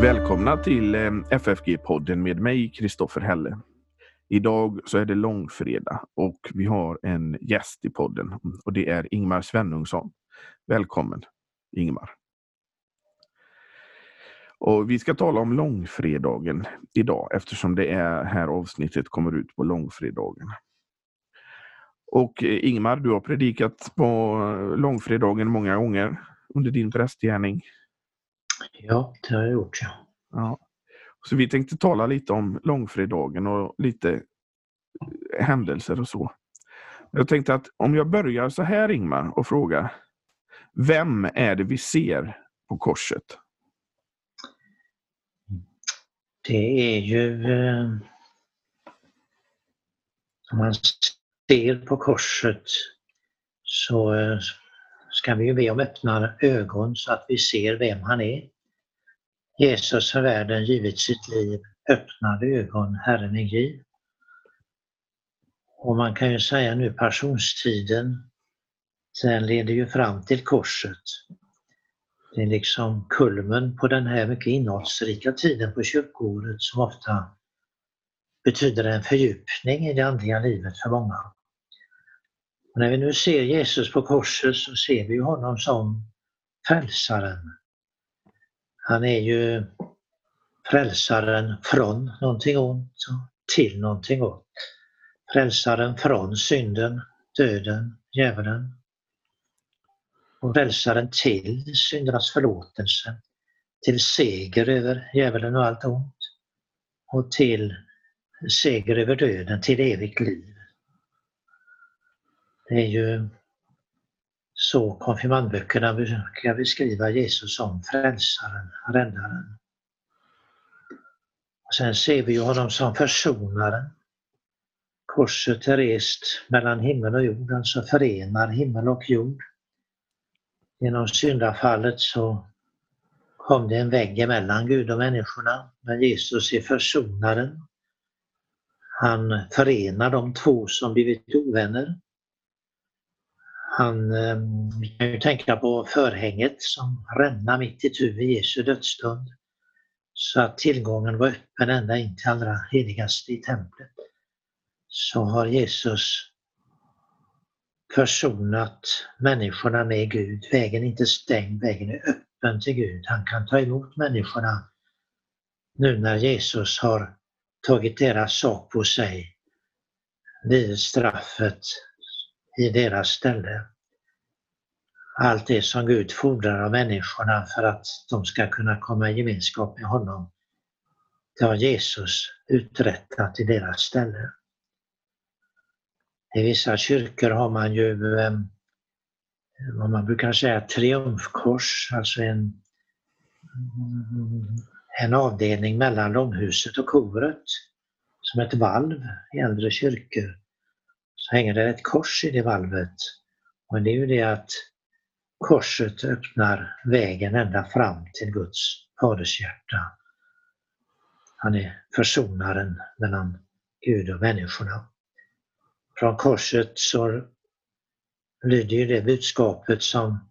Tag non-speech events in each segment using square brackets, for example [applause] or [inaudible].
Välkomna till eh, FFG-podden med mig, Kristoffer Helle. Idag så är det långfredag och vi har en gäst i podden och det är Ingmar Svenungsson. Välkommen Ingmar! Och Vi ska tala om långfredagen idag eftersom det är här avsnittet kommer ut på långfredagen. Och eh, Ingmar, du har predikat på långfredagen många gånger under din prästgärning. Ja, det har jag gjort. Ja. ja. Så vi tänkte tala lite om långfredagen och lite händelser och så. Jag tänkte att om jag börjar så här Ingmar och frågar. Vem är det vi ser på korset? Det är ju eh, om man ser på korset så eh, ska vi ju be om öppna ögon så att vi ser vem han är. Jesus för världen givit sitt liv, öppnade ögon Herren är giv. Och man kan ju säga nu passionstiden, den leder ju fram till korset. Det är liksom kulmen på den här mycket innehållsrika tiden på kyrkoåret som ofta betyder en fördjupning i det andliga livet för många. Och när vi nu ser Jesus på korset så ser vi honom som frälsaren. Han är ju frälsaren från någonting ont till någonting gott. Frälsaren från synden, döden, djävulen. Och frälsaren till syndernas förlåtelse, till seger över djävulen och allt ont. Och till seger över döden, till evigt liv. Det är ju så konfirmandböckerna brukar beskriva Jesus som frälsaren, räddaren. Och sen ser vi honom som försonaren. Korset är rest mellan himmel och jord, alltså förenar himmel och jord. Genom syndafallet så kom det en vägg emellan Gud och människorna, men Jesus är försonaren. Han förenar de två som blivit ovänner. Han, ehm, vi kan ju tänka på förhänget som rämnade mitt i tu vid Jesu dödsstund. Så att tillgången var öppen ända in till allra heligaste i templet. Så har Jesus försonat människorna med Gud. Vägen är inte stängd, vägen är öppen till Gud. Han kan ta emot människorna nu när Jesus har tagit deras sak på sig, lidit straffet i deras ställe. Allt det som Gud fordrar av människorna för att de ska kunna komma i gemenskap med honom, det har Jesus uträttat i deras ställe. I vissa kyrkor har man ju ehm, vad man brukar säga triumfkors, alltså en, en avdelning mellan långhuset och koret som ett valv i äldre kyrkor så hänger det ett kors i det valvet. Och det är ju det att korset öppnar vägen ända fram till Guds fadershjärta. Han är försonaren mellan Gud och människorna. Från korset så lyder ju det budskapet som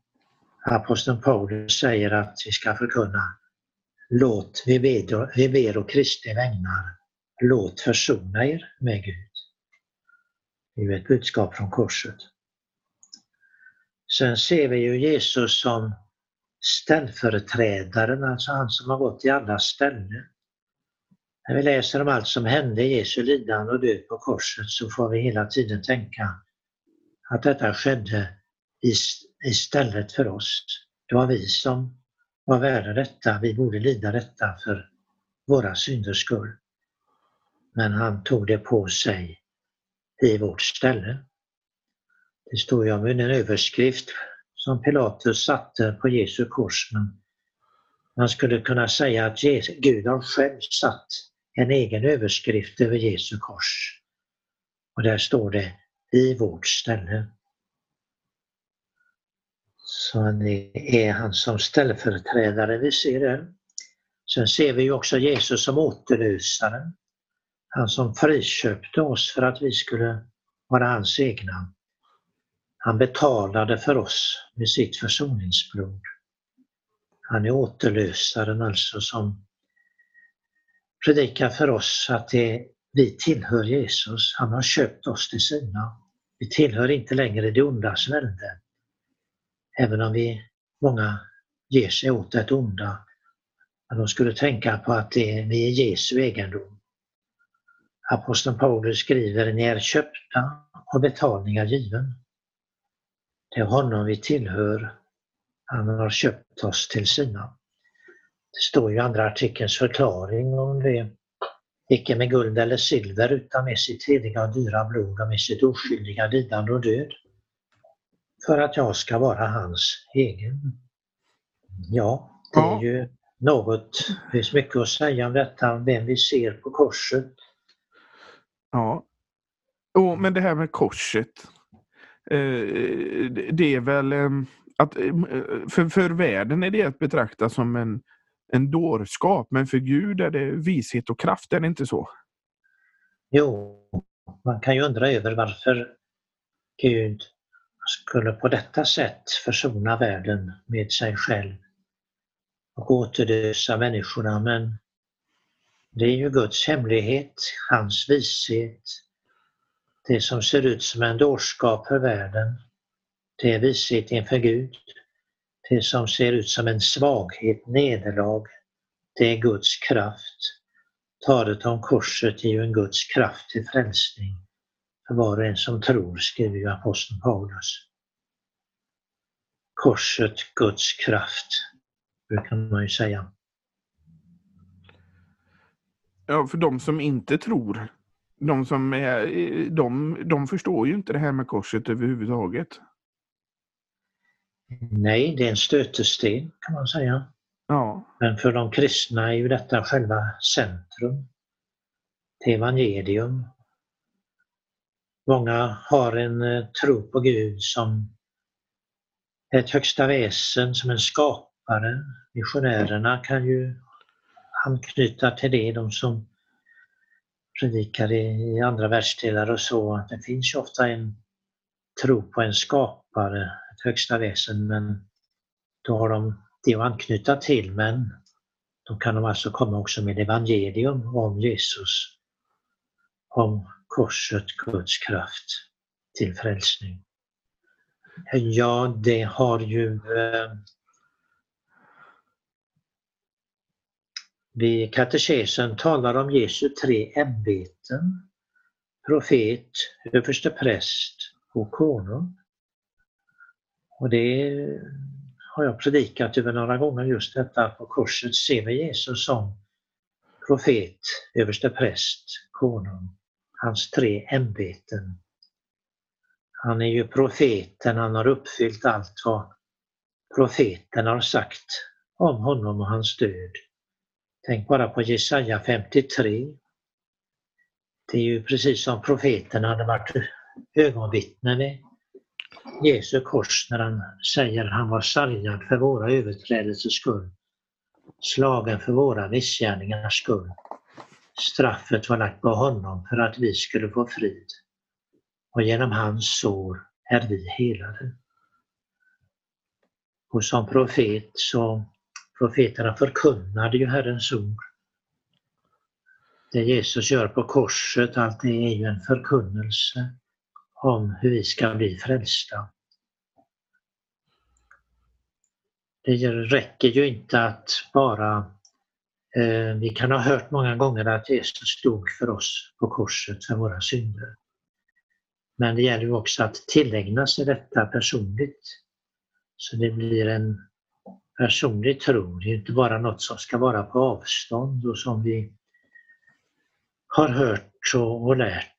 aposteln Paulus säger att vi ska förkunna. Låt, vi ber, och Kristi vägnar, låt försona er med Gud. Det är ju ett budskap från korset. Sen ser vi ju Jesus som ställföreträdaren, alltså han som har gått i alla ställen. När vi läser om allt som hände i Jesu lidande och död på korset så får vi hela tiden tänka att detta skedde istället för oss. Det var vi som var värda detta, vi borde lida detta för våra synders skull. Men han tog det på sig i vårt ställe. Det står ju om en överskrift som Pilatus satte på Jesu kors. Men man skulle kunna säga att Gud har själv satt en egen överskrift över Jesu kors. Och där står det i vårt ställe. Så det är han som ställföreträdare vi ser det. Sen ser vi också Jesus som återlösaren. Han som friköpte oss för att vi skulle vara hans egna. Han betalade för oss med sitt försoningsblod. Han är återlösaren alltså som predikar för oss att det, vi tillhör Jesus. Han har köpt oss till sina. Vi tillhör inte längre det ondas välde. Även om vi, många ger sig åt det onda. Men de skulle tänka på att det, vi är Jesu egendom. Aposteln Paulus skriver, ni är köpta och betalningar given. Det är honom vi tillhör. Han har köpt oss till sina. Det står ju i andra artikelns förklaring om det. Icke med guld eller silver utan med sitt heliga och dyra blod och med sitt oskyldiga lidande och död. För att jag ska vara hans egen. Ja, det är ju något, det finns mycket att säga om detta, vem vi ser på korset. Ja. Och, men det här med korset. Eh, det är väl eh, att för, för världen är det att betrakta som en, en dårskap, men för Gud är det vishet och kraft, är det inte så? Jo, man kan ju undra över varför Gud skulle på detta sätt försona världen med sig själv och återlösa människorna. Men det är ju Guds hemlighet, hans vishet. Det som ser ut som en dårskap för världen, det är vishet inför Gud. Det som ser ut som en svaghet, nederlag, det är Guds kraft. Talet om korset är ju en Guds kraft till frälsning för var och en som tror, skriver ju aposteln Paulus. Korset, Guds kraft, brukar man ju säga. Ja, för de som inte tror, de som är, de, de förstår ju inte det här med korset överhuvudtaget. Nej, det är en stötesten kan man säga. Ja. Men för de kristna är ju detta själva centrum. Det evangelium. Många har en eh, tro på Gud som ett högsta väsen, som en skapare. Missionärerna kan ju anknyta till det, de som predikar i andra världsdelar och så. Det finns ofta en tro på en skapare, ett högsta väsen, men då har de det att anknyta till, men då kan de alltså komma också med evangelium om Jesus, om korset, Guds kraft till frälsning. Ja, det har ju eh, vi katekesen talar om Jesu tre ämbeten. Profet, överste präst och konung. Och det har jag predikat över några gånger just detta på korset ser vi Jesus som profet, överste präst, konung. Hans tre ämbeten. Han är ju profeten, han har uppfyllt allt vad profeten har sagt om honom och hans död. Tänk bara på Jesaja 53. Det är ju precis som profeten hade varit ögonvittne med Jesu kors när han säger att han var sargad för våra överträdelsers skull, slagen för våra missgärningars skull. Straffet var lagt på honom för att vi skulle få frid och genom hans sår är vi helade. Och som profet så profeterna förkunnade ju Herrens ord. Det Jesus gör på korset, allt det är ju en förkunnelse om hur vi ska bli frälsta. Det räcker ju inte att bara eh, vi kan ha hört många gånger att Jesus dog för oss på korset för våra synder. Men det gäller ju också att tillägna sig detta personligt. Så det blir en personlig tro, det är inte bara något som ska vara på avstånd och som vi har hört och lärt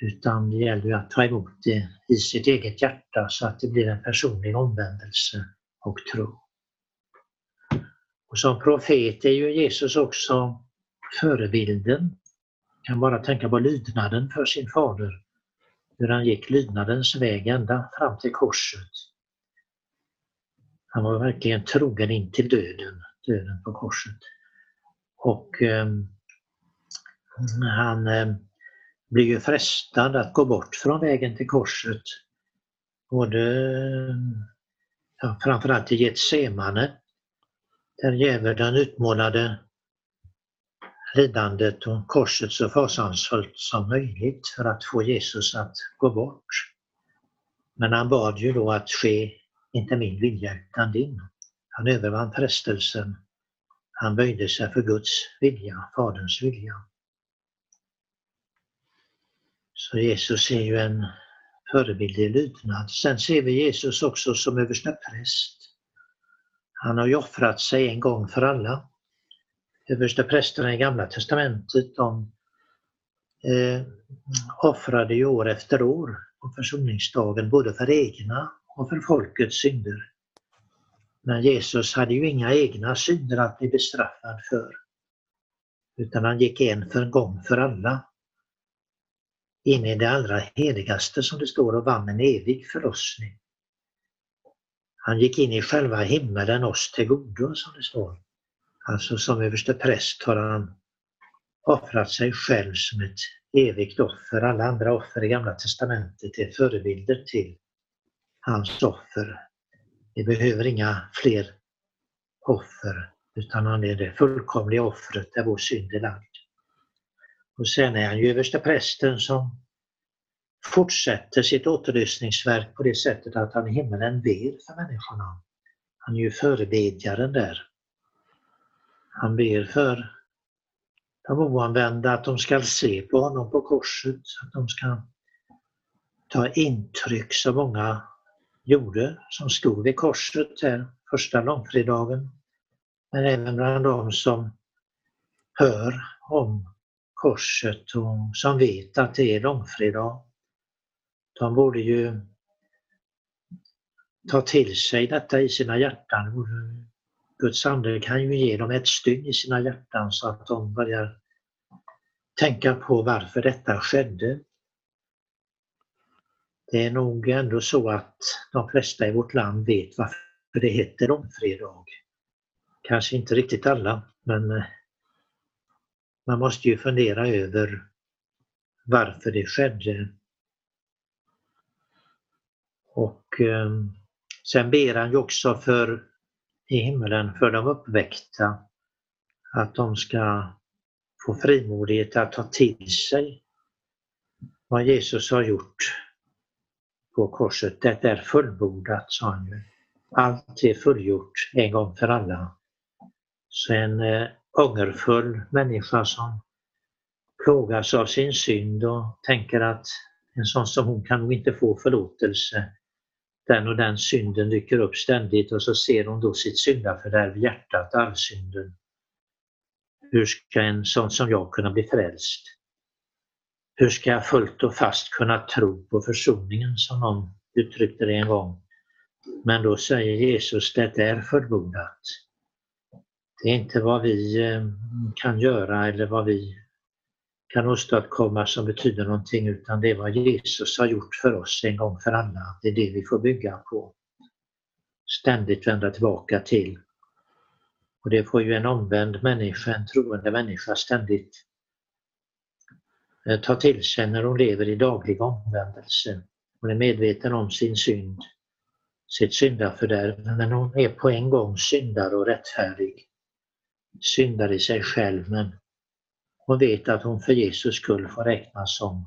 utan det gäller att ta emot det i sitt eget hjärta så att det blir en personlig omvändelse och tro. Och som profet är ju Jesus också förebilden. Man kan bara tänka på lydnaden för sin fader. Hur han gick lydnadens väg ända fram till korset. Han var verkligen trogen in till döden, döden på korset. Och eh, Han eh, blir ju frestad att gå bort från vägen till korset. Både ja, framförallt i Getsemane där djävulen utmålade lidandet och korset så fasansfullt som möjligt för att få Jesus att gå bort. Men han bad ju då att ske, inte min vilja utan din. Han övervann frestelsen. Han böjde sig för Guds vilja, Faderns vilja. Så Jesus är ju en förebild i lydnad. Sen ser vi Jesus också som överstepräst. Han har ju offrat sig en gång för alla. Översteprästerna i Gamla Testamentet de eh, offrade ju år efter år på försoningsdagen både för egna och för folkets synder. Men Jesus hade ju inga egna synder att bli bestraffad för. Utan han gick en för en gång för alla. In i det allra heligaste som det står och vann en evig förlossning. Han gick in i själva himmelen oss till godo som det står. Alltså som överste präst har han offrat sig själv som ett evigt offer. Alla andra offer i Gamla Testamentet är förebilder till hans offer. Vi behöver inga fler offer utan han är det fullkomliga offret där vår synd är lagd. Och sen är han ju överste prästen som fortsätter sitt återlösningsverk på det sättet att han i himmelen ber för människorna. Han är ju förebedjaren där. Han ber för de oanvända att de ska se på honom på korset, att de ska ta intryck som många gjorde som stod vid korset här första långfredagen. Men även bland de som hör om korset och som vet att det är långfredag. De borde ju ta till sig detta i sina hjärtan. Guds ande kan ju ge dem ett stygn i sina hjärtan så att de börjar tänka på varför detta skedde. Det är nog ändå så att de flesta i vårt land vet varför det heter långfredag. Kanske inte riktigt alla, men eh, man måste ju fundera över varför det skedde. Och eh, sen ber han ju också för i himlen för de uppväckta att de ska få frimodighet att ta till sig vad Jesus har gjort på korset. Det är fullbordat, sa han ju. Allt är fullgjort en gång för alla. Så en eh, ångerfull människa som plågas av sin synd och tänker att en sån som hon kan nog inte få förlåtelse. Den och den synden dyker upp ständigt och så ser hon då sitt syndafördärv i hjärtat, arvsynden. Hur ska en sån som jag kunna bli frälst? Hur ska jag fullt och fast kunna tro på försoningen som någon uttryckte det en gång? Men då säger Jesus, det är fullbordat. Det är inte vad vi eh, kan göra eller vad vi kan åstadkomma som betyder någonting utan det är vad Jesus har gjort för oss en gång för alla. Det är det vi får bygga på. Ständigt vända tillbaka till. Och det får ju en omvänd människa, en troende människa ständigt eh, ta till sig när hon lever i daglig omvändelse. Hon är medveten om sin synd, sitt syndafördärv, men hon är på en gång syndare och rättfärdig syndar i sig själv, men hon vet att hon för Jesus skull får räknas som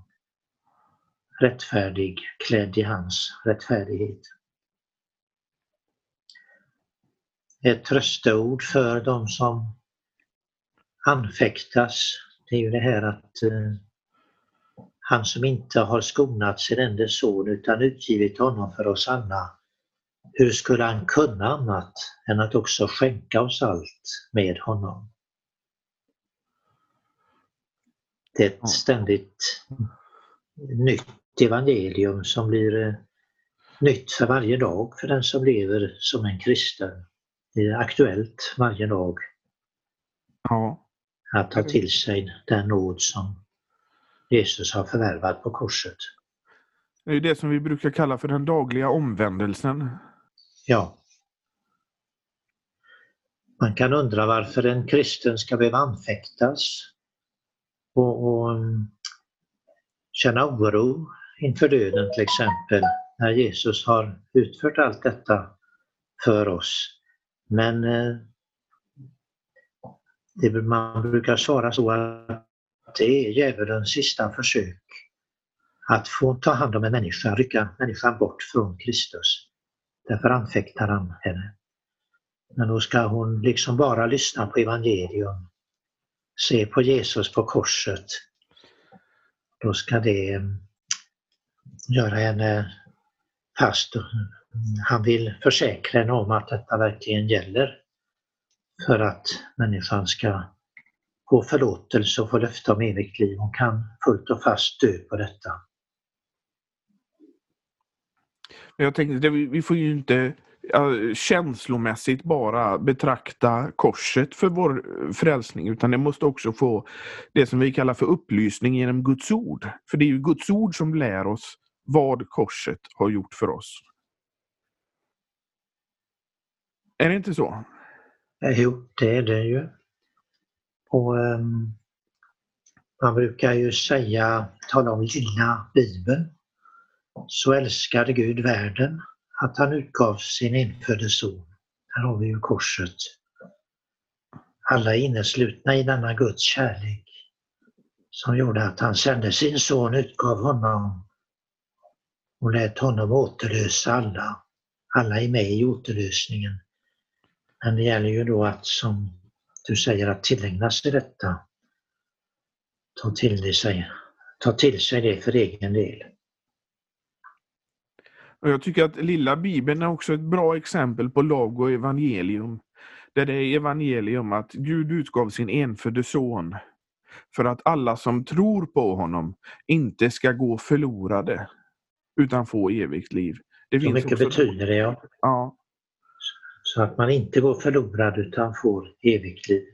rättfärdig, klädd i hans rättfärdighet. Ett trösteord för de som anfäktas, det är ju det här att eh, han som inte har skonat sin enda son utan utgivit honom för oss alla, hur skulle han kunna annat än att också skänka oss allt med honom? Det är ett ständigt nytt evangelium som blir eh, nytt för varje dag för den som lever som en kristen. Det är aktuellt varje dag. Ja. Att ta till sig den nåd som Jesus har förvärvat på korset. Det är det som vi brukar kalla för den dagliga omvändelsen. Ja. Man kan undra varför en kristen ska behöva anfäktas. och, och mm, känna oro inför döden till exempel, när Jesus har utfört allt detta för oss. Men eh, det, man brukar svara så att det är djävulens sista försök att få ta hand om en människa, rycka människan bort från Kristus. Därför anfäktar han henne. Men då ska hon liksom bara lyssna på evangelium, se på Jesus på korset. Då ska det mm, göra henne fast. Han vill försäkra henne om att detta verkligen gäller för att människan ska få förlåtelse och få löfte om evigt liv. Hon kan fullt och fast dö på detta. Jag tänkte, vi får ju inte känslomässigt bara betrakta korset för vår eh, frälsning utan det måste också få det som vi kallar för upplysning genom Guds ord. För det är ju Guds ord som lär oss vad korset har gjort för oss. Är det inte så? Eh, jo, det är det ju. Och um, Man brukar ju säga, tala om lilla Bibeln. Så älskade Gud världen att han utgav sin enfödde son. Här har vi ju korset. Alla är inneslutna i denna Guds kärlek som gjorde att han sände sin son, utgav honom och lät honom återlösa alla. Alla är med i återlösningen. Men det gäller ju då att, som du säger, att tillägna sig detta. Ta till sig, ta till sig det för egen del. Och jag tycker att lilla bibeln är också ett bra exempel på lag och evangelium. Där det är evangelium att Gud utgav sin enfödde son för att alla som tror på honom inte ska gå förlorade utan få evigt liv. Det Så mycket betyder det ja. ja. Så att man inte går förlorad utan får evigt liv.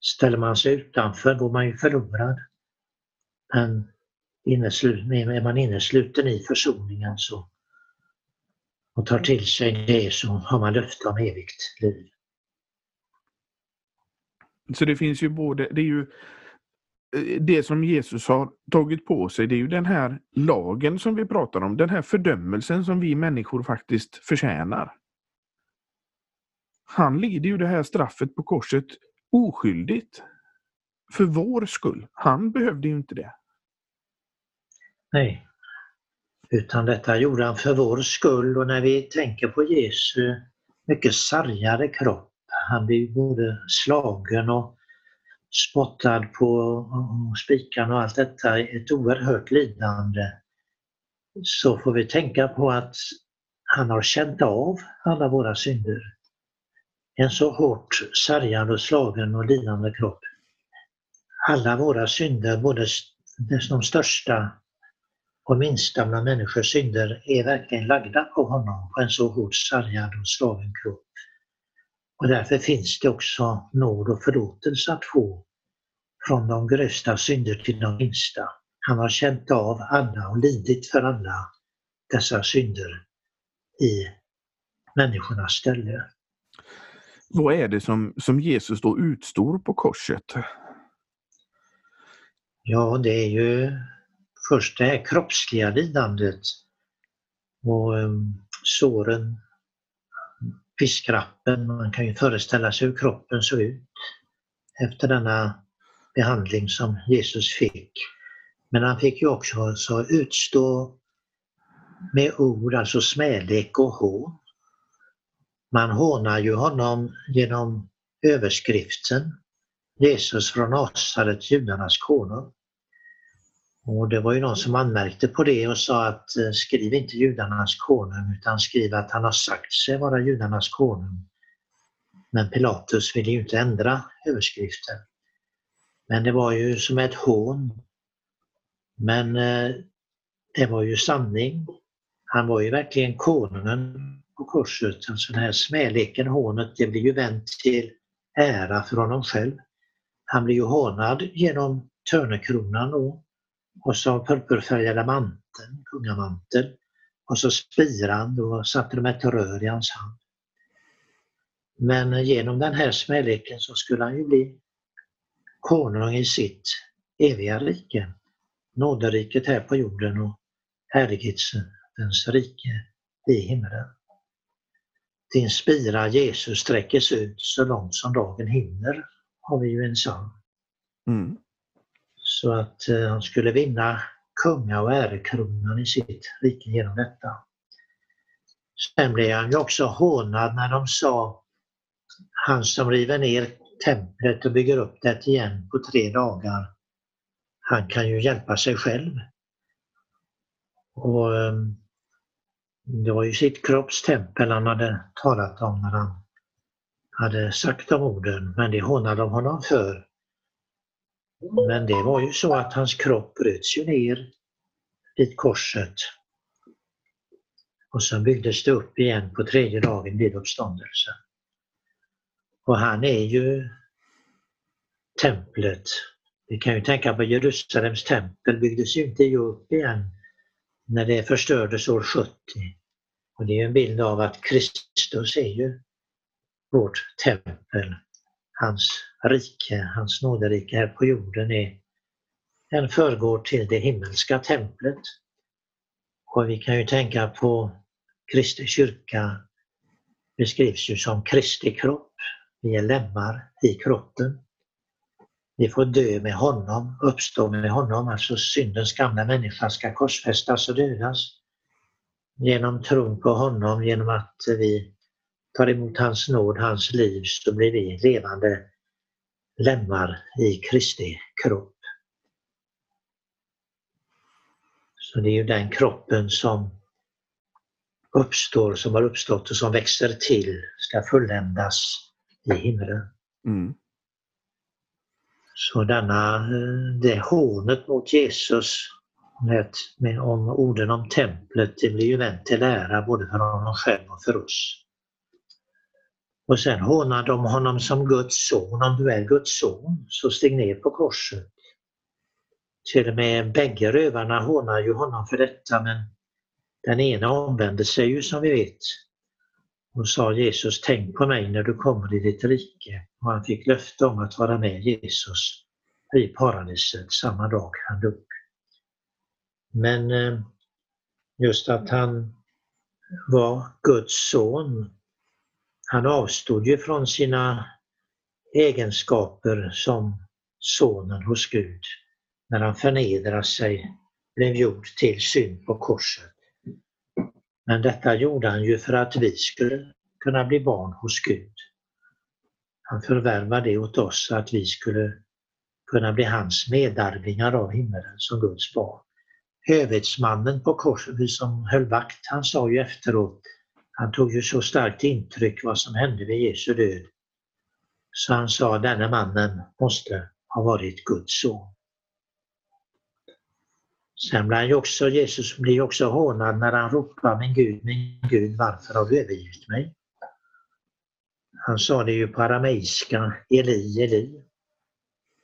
Ställer man sig utanför går man ju förlorad. Men är man innesluten i försoningen så, och tar till sig det så har man löfte om evigt liv. Så det finns ju både, det är ju eh, det som Jesus har tagit på sig, det är ju den här lagen som vi pratar om, den här fördömelsen som vi människor faktiskt förtjänar. Han lider ju det här straffet på korset oskyldigt. För vår skull. Han behövde ju inte det. Nej. Utan detta gjorde han för vår skull och när vi tänker på Jesu mycket sargade kropp, han blev både slagen och spottad på och och allt detta, ett oerhört lidande, så får vi tänka på att han har känt av alla våra synder. En så hårt sargad och slagen och lidande kropp. Alla våra synder, både de största och minsta människors synder är verkligen lagda på honom på en så hårt sargad och slagen kropp. Och därför finns det också nåd och förlåtelse att få från de grövsta synder till de minsta. Han har känt av alla och lidit för alla dessa synder i människornas ställe. Vad är det som, som Jesus då utstår på korset? Ja, det är ju först det här kroppsliga lidandet och ehm, såren, piskrappen. Man kan ju föreställa sig hur kroppen såg ut efter denna behandling som Jesus fick. Men han fick ju också så utstå med ord, alltså smälek och hån. Man hånar ju honom genom överskriften Jesus från Nasaret, judarnas konung. Och det var ju någon som anmärkte på det och sa att eh, skriv inte judarnas konung utan skriv att han har sagt sig vara judarnas konung. Men Pilatus ville ju inte ändra överskriften. Men det var ju som ett hån. Men eh, det var ju sanning. Han var ju verkligen konungen på korset. Alltså den här smäleken, hånet, det blir ju vänt till ära för honom själv. Han blir ju hånad genom törnekronan då och så purpurfärgade manteln, kungamantel. Och så spiran, och satte de ett rör i hans hand. Men genom den här smäleken så skulle han ju bli konung i sitt eviga rike. Nåderiket här på jorden och härlighetens rike i himlen. Din spira Jesus sträckes ut så långt som dagen hinner, har vi ju en psalm. Mm. Så att eh, han skulle vinna kunga och ärekronan i sitt rike genom detta. Sen blev han ju också hånad när de sa han som river ner templet och bygger upp det igen på tre dagar, han kan ju hjälpa sig själv. Och ehm, Det var ju sitt kroppstempel han hade talat om när han hade sagt de orden, men det hånade de honom för. Men det var ju så att hans kropp bröts ju ner vid korset. Och sen byggdes det upp igen på tredje dagen vid uppståndelsen. Och han är ju templet. Vi kan ju tänka på Jerusalems tempel byggdes ju inte upp igen när det förstördes år 70. Och det är en bild av att Kristus är ju vårt tempel. Hans rike, hans nåderike här på jorden är en förgård till det himmelska templet. Och vi kan ju tänka på Kristi kyrka beskrivs ju som Kristi kropp. Vi är lemmar i kroppen. Vi får dö med honom, uppstå med honom, alltså syndens gamla människa ska korsfästas och dödas. Genom tron på honom, genom att vi tar emot hans nåd, hans liv, så blir vi levande lemmar i Kristi kropp. Så det är ju den kroppen som uppstår, som har uppstått och som växer till, ska fulländas i himlen. Mm. Så denna, eh, det hånet mot Jesus med, med, om orden om templet, det blir ju vänt till ära både för honom själv och för oss. Och sen hånar de honom som Guds son. Om du är Guds son, så stig ner på korset. Till och med bägge rövarna hånar ju honom för detta, men den ena omvände sig ju som vi vet och sa Jesus, tänk på mig när du kommer i ditt rike. Och han fick löfte om att vara med Jesus i paradiset samma dag han dog. Men eh, just att han var Guds son, han avstod ju från sina egenskaper som sonen hos Gud när han förnedrade sig, blev gjord till synd på korset. Men detta gjorde han ju för att vi skulle kunna bli barn hos Gud. Han förvärvade det åt oss så att vi skulle kunna bli hans medarvingar av himmelen som Guds barn. Hövitsmannen på korset som höll vakt, han sa ju efteråt, han tog ju så starkt intryck vad som hände vid Jesu död. Så han sa, denne mannen måste ha varit Guds son. Sen blir också, Jesus blir också hånad när han ropar min Gud, min Gud, varför har du övergivit mig? Han sa det ju på arameiska, Eli, Eli.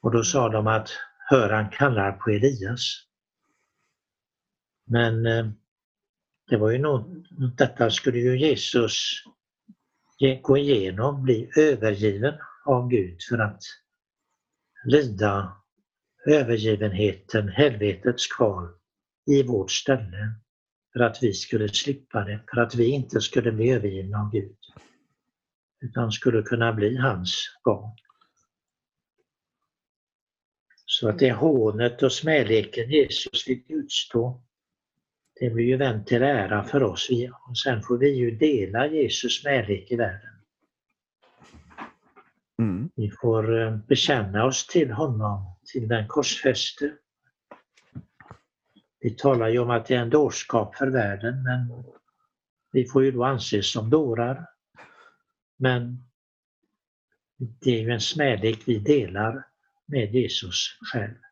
Och då sa de att hör han kallar på Elias. Men eh, det var ju något, detta skulle ju Jesus gå igenom, bli övergiven av Gud för att lida övergivenheten, helvetets kval i vårt ställe för att vi skulle slippa det, för att vi inte skulle bli övergivna av Gud utan skulle kunna bli hans barn. Så att det hånet och smäleken Jesus fick utstå, det blir ju vänt till ära för oss. Och sen får vi ju dela Jesus smälek i världen. Mm. Vi får eh, bekänna oss till honom, till den korsfäste. Vi talar ju om att det är en dårskap för världen, men vi får ju då anses som dårar. Men det är ju en smälek vi delar med Jesus själv.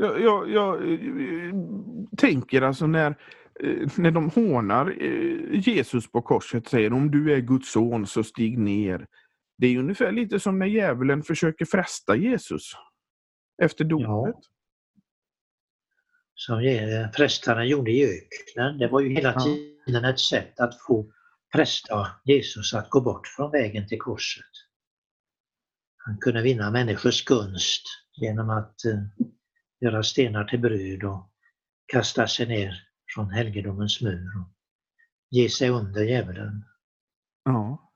Jag, jag, jag eh, tänker alltså när, eh, när de hånar eh, Jesus på korset säger om du är Guds son så stig ner. Det är ungefär lite som när djävulen försöker fresta Jesus efter dopet. Ja. Som prästarna gjorde i öknen. Det var ju hela tiden ett sätt att få fresta Jesus att gå bort från vägen till korset. Han kunde vinna människors gunst genom att göra stenar till bröd och kasta sig ner från helgedomens mur och ge sig under djävulen. Ja.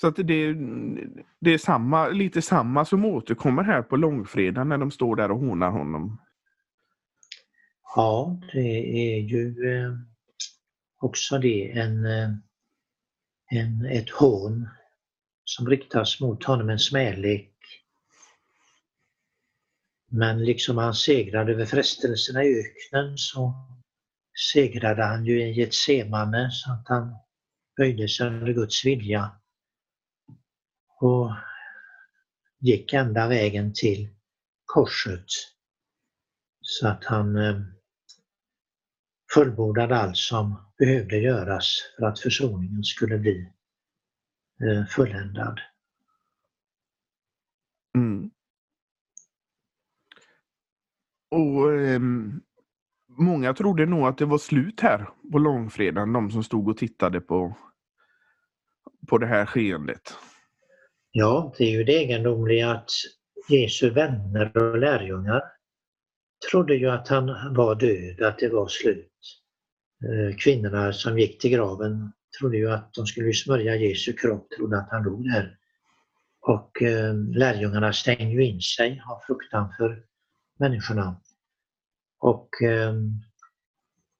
Så att det, det är samma, lite samma som återkommer här på långfredagen när de står där och hånar honom. Ja, det är ju eh, också det en, eh, en, ett hån som riktas mot honom, en smälek. Men liksom han segrade över frestelserna i öknen så segrade han ju i Getsemane så att han böjde sig under Guds vilja och gick ända vägen till korset så att han eh, fullbordade allt som behövde göras för att försoningen skulle bli eh, fulländad. Mm. Och eh, Många trodde nog att det var slut här på långfredagen, de som stod och tittade på, på det här skeendet. Ja, det är ju det egendomliga att Jesu vänner och lärjungar trodde ju att han var död, att det var slut. Eh, kvinnorna som gick till graven trodde ju att de skulle smörja Jesu kropp, trodde att han dog där. Och ehm, lärjungarna stängde ju in sig av fruktan för människorna. Och, ehm,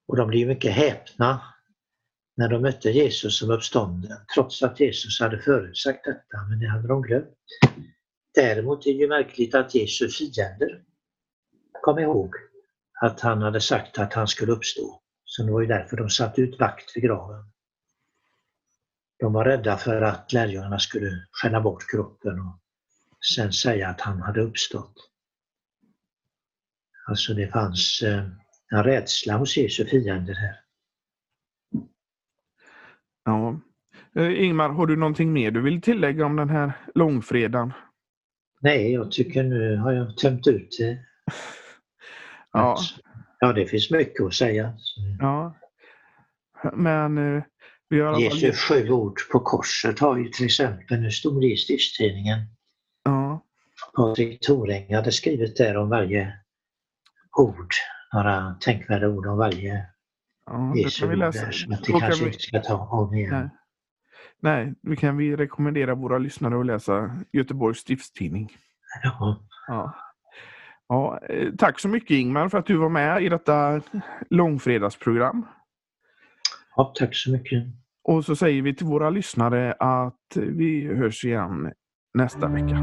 och de blev mycket häpna när de mötte Jesus som uppstånden, trots att Jesus hade förutsagt detta, men det hade de glömt. Däremot är det ju märkligt att Jesus fiender kom ihåg att han hade sagt att han skulle uppstå. Så det var ju därför de satte ut vakt vid graven. De var rädda för att lärjungarna skulle skälla bort kroppen och sen säga att han hade uppstått. Alltså det fanns eh, en rädsla hos Jesu fiender här. Ja. Eh, Ingmar, har du någonting mer du vill tillägga om den här långfredagen? Nej, jag tycker nu har jag tömt ut det. [laughs] ja. ja, det finns mycket att säga. Ja. Men eh, vi har Jesu sju ord på korset har ju till exempel, nu stod det i stiftstidningen. Ja. Patrik Toräng hade skrivit där om varje ord, några tänkvärda ord om varje Ja, vi läsa. Där, att det kanske vi... inte ska ta om igen. Nej. Nej, vi kan vi rekommendera våra lyssnare att läsa Göteborgs stiftstidning. Ja. Ja. Ja, eh, tack så mycket Ingmar för att du var med i detta långfredagsprogram. Ja, tack så mycket. Och så säger vi till våra lyssnare att vi hörs igen nästa vecka.